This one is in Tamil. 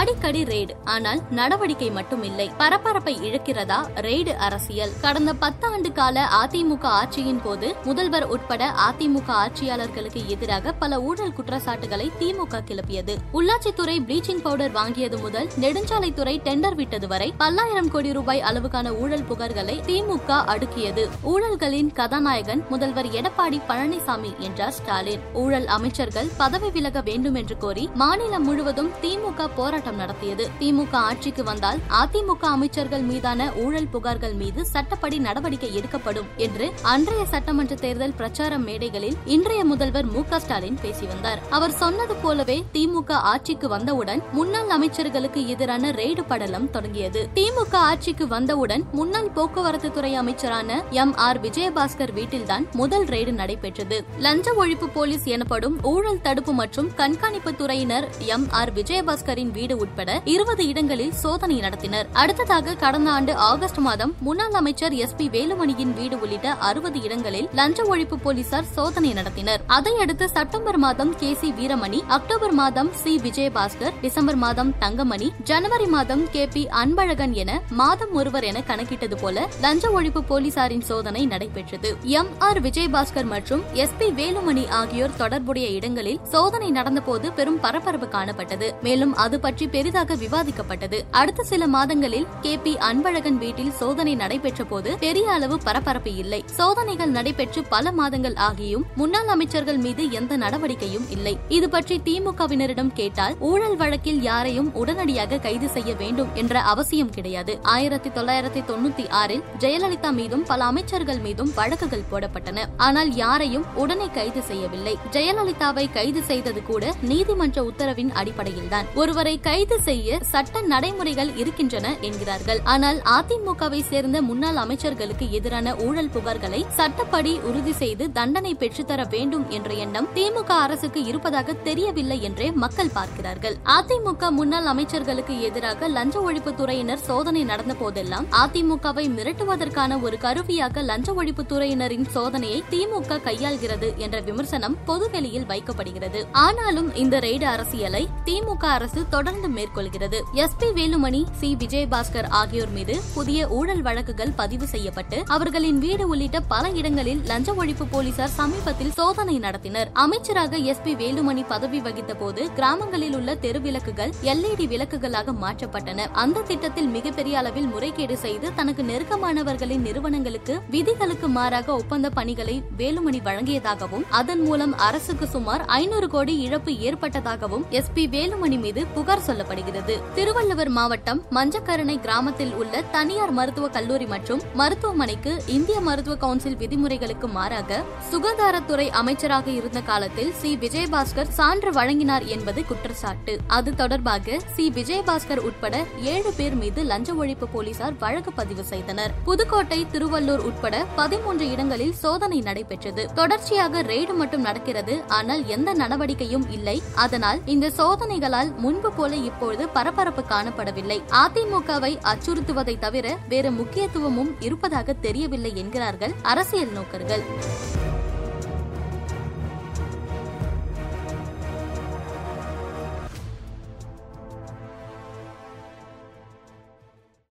அடிக்கடி ரெய்டு ஆனால் நடவடிக்கை மட்டும் இல்லை. பரபரப்பை இழக்கிறதா? ரெய்டு அரசியல். கடந்த பத்தாண்டு கால அதிமுக ஆட்சியின் போது முதல்வர் உட்பட அதிமுக ஆட்சியாளர்களுக்கு எதிராக பல ஊழல் குற்றச்சாட்டுகளை திமுக கிளப்பியது. உள்ளாட்சித்துறை ப்ளீச்சிங் பவுடர் வாங்கியது முதல் நெடுஞ்சாலைத்துறை டெண்டர் விட்டது வரை பல்லாயிரம் கோடி ரூபாய் அளவுக்கான ஊழல் புகார்களை திமுக அடுக்கியது. ஊழல்களின் கதாநாயகன் முதல்வர் எடப்பாடி பழனிசாமி என்றார் ஸ்டாலின். ஊழல் அமைச்சர்கள் பதவி விலக வேண்டும் என்று கோரி மாநிலம் முழுவதும் திமுக போராட்டம் போராட்டம் நடத்தியது. திமுக ஆட்சிக்கு வந்தால் அதிமுக அமைச்சர்கள் மீதான ஊழல் புகார்கள் மீது சட்டப்படி நடவடிக்கை எடுக்கப்படும் என்று அன்றைய சட்டமன்ற தேர்தல் பிரச்சார மேடைகளில் இன்றைய முதல்வர் மு ஸ்டாலின் பேசி வந்தார். அவர் சொன்னது போலவே திமுக ஆட்சிக்கு வந்தவுடன் முன்னாள் அமைச்சர்களுக்கு எதிரான ரெய்டு படலம் தொடங்கியது. திமுக ஆட்சிக்கு வந்தவுடன் முன்னாள் போக்குவரத்து துறை அமைச்சரான எம் ஆர் விஜயபாஸ்கர் வீட்டில்தான் முதல் ரெய்டு நடைபெற்றது. லஞ்ச ஒழிப்பு போலீஸ் எனப்படும் ஊழல் தடுப்பு மற்றும் கண்காணிப்பு துறையினர் எம் ஆர் விஜயபாஸ்கரின் வீடு வீடு உட்பட இருபது இடங்களில் சோதனை நடத்தினர். அடுத்ததாக கடந்த ஆண்டு ஆகஸ்ட் மாதம் முன்னாள் அமைச்சர் எஸ் பி வேலுமணியின் வீடு உள்ளிட்ட அறுபது இடங்களில் லஞ்ச ஒழிப்பு போலீசார் சோதனை நடத்தினர். அதையடுத்து செப்டம்பர் மாதம் கே சி வீரமணி அக்டோபர் மாதம் சி விஜயபாஸ்கர் டிசம்பர் மாதம் தங்கமணி ஜனவரி மாதம் கே பி அன்பழகன் என மாதம் ஒருவர் என கணக்கிட்டது போல லஞ்ச ஒழிப்பு போலீசாரின் சோதனை நடைபெற்றது. எம் ஆர் விஜயபாஸ்கர் மற்றும் எஸ் பி வேலுமணி ஆகியோர் தொடர்புடைய இடங்களில் சோதனை நடந்தபோது பெரும் பரபரப்பு காணப்பட்டது. மேலும் அது பற்றி பெரிதாக விவாதிக்கப்பட்டது. அடுத்த சில மாதங்களில் கே பி அன்பழகன் வீட்டில் சோதனை நடைபெற்ற போது பெரிய அளவு பரபரப்பு இல்லை. சோதனைகள் நடைபெற்று பல மாதங்கள் ஆகியும் முன்னாள் அமைச்சர்கள் மீது எந்த நடவடிக்கையும் இல்லை. இது பற்றி திமுகவினரிடம் கேட்டால் ஊழல் வழக்கில் யாரையும் உடனடியாக கைது செய்ய வேண்டும் என்ற அவசியம் கிடையாது. ஆயிரத்தி தொள்ளாயிரத்தி தொண்ணூத்தி ஆறில் ஜெயலலிதா மீதும் பல அமைச்சர்கள் மீதும் வழக்குகள் போடப்பட்டன. ஆனால் யாரையும் உடனே கைது செய்யவில்லை. ஜெயலலிதாவை கைது செய்தது கூட நீதிமன்ற உத்தரவின் அடிப்படையில்தான். ஒருவரை கைது செய்ய சட்ட நடைமுறைகள் இருக்கின்றன என்கிறார்கள். ஆனால் அதிமுகவை சேர்ந்த முன்னாள் அமைச்சர்களுக்கு எதிரான ஊழல் புகார்களை சட்டப்படி உறுதி செய்து தண்டனை பெற்றுத்தர வேண்டும் என்ற எண்ணம் திமுக அரசுக்கு இருப்பதாக தெரியவில்லை என்றே மக்கள் பார்க்கிறார்கள். அதிமுக முன்னாள் அமைச்சர்களுக்கு எதிராக லஞ்ச ஒழிப்பு துறையினர் சோதனை நடந்த போதெல்லாம் அதிமுகவை மிரட்டுவதற்கான ஒரு கருவியாக லஞ்ச ஒழிப்பு துறையினரின் சோதனையை திமுக கையாள்கிறது என்ற விமர்சனம் பொதுவெளியில் வைக்கப்படுகிறது. ஆனாலும் இந்த ரெய்டு அரசியலை திமுக அரசு தொடர்ந்து மேற்கொள்கிறது. S. P. Velumani C. Vijayabaskar ஆகியோர் மீது புதிய ஊழல் வழக்குகள் பதிவு செய்யப்பட்டு அவர்களின் வீடு உள்ளிட்ட பல இடங்களில் லஞ்ச ஒழிப்பு போலீசார் சமீபத்தில் சோதனை நடத்தினர். அமைச்சராக எஸ். பி. வேலுமணி பதவி வகித்த போது கிராமங்களில் உள்ள தெருவிளக்குகள் எல்இடி விளக்குகளாக மாற்றப்பட்டன. அந்த திட்டத்தில் மிகப்பெரிய அளவில் முறைகேடு செய்து தனக்கு நெருக்கமானவர்களின் நிறுவனங்களுக்கு விதிகளுக்கு மாறாக ஒப்பந்த பணிகளை வேலுமணி வழங்கியதாகவும் அதன் மூலம் அரசுக்கு சுமார் ஐநூறு கோடி இழப்பு ஏற்பட்டதாகவும் எஸ். பி. வேலுமணி மீது புகார் சொல்லப்படுகிறது. திருவள்ளுவர் மாவட்டம் மஞ்சக்கரணை கிராமத்தில் உள்ள தனியார் மருத்துவக் கல்லூரி மற்றும் மருத்துவமனைக்கு இந்திய மருத்துவ கவுன்சில் விதிமுறைகளுக்கு மாறாக சுகாதாரத்துறை அமைச்சராக இருந்த காலத்தில் சி. விஜயபாஸ்கர் சான்று வழங்கினார் என்பது குற்றச்சாட்டு. அது தொடர்பாக சி. விஜயபாஸ்கர் உட்பட ஏழு பேர் மீது லஞ்ச ஒழிப்பு போலீசார் வழக்கு பதிவு செய்தனர். புதுக்கோட்டை திருவள்ளூர் உட்பட பதிமூன்று இடங்களில் சோதனை நடைபெற்றது. தொடர்ச்சியாக ரெய்டு மட்டும் நடக்கிறது. ஆனால் எந்த நடவடிக்கையும் இல்லை. அதனால் இந்த சோதனைகளால் முன்பு போல இப்பொழுது பரபரப்பு காணப்படவில்லை. அதிமுகவை அச்சுறுத்துவதை தவிர வேறு முக்கியத்துவமும் இருப்பதாக தெரியவில்லை என்கிறார்கள் அரசியல் நோக்கர்கள்.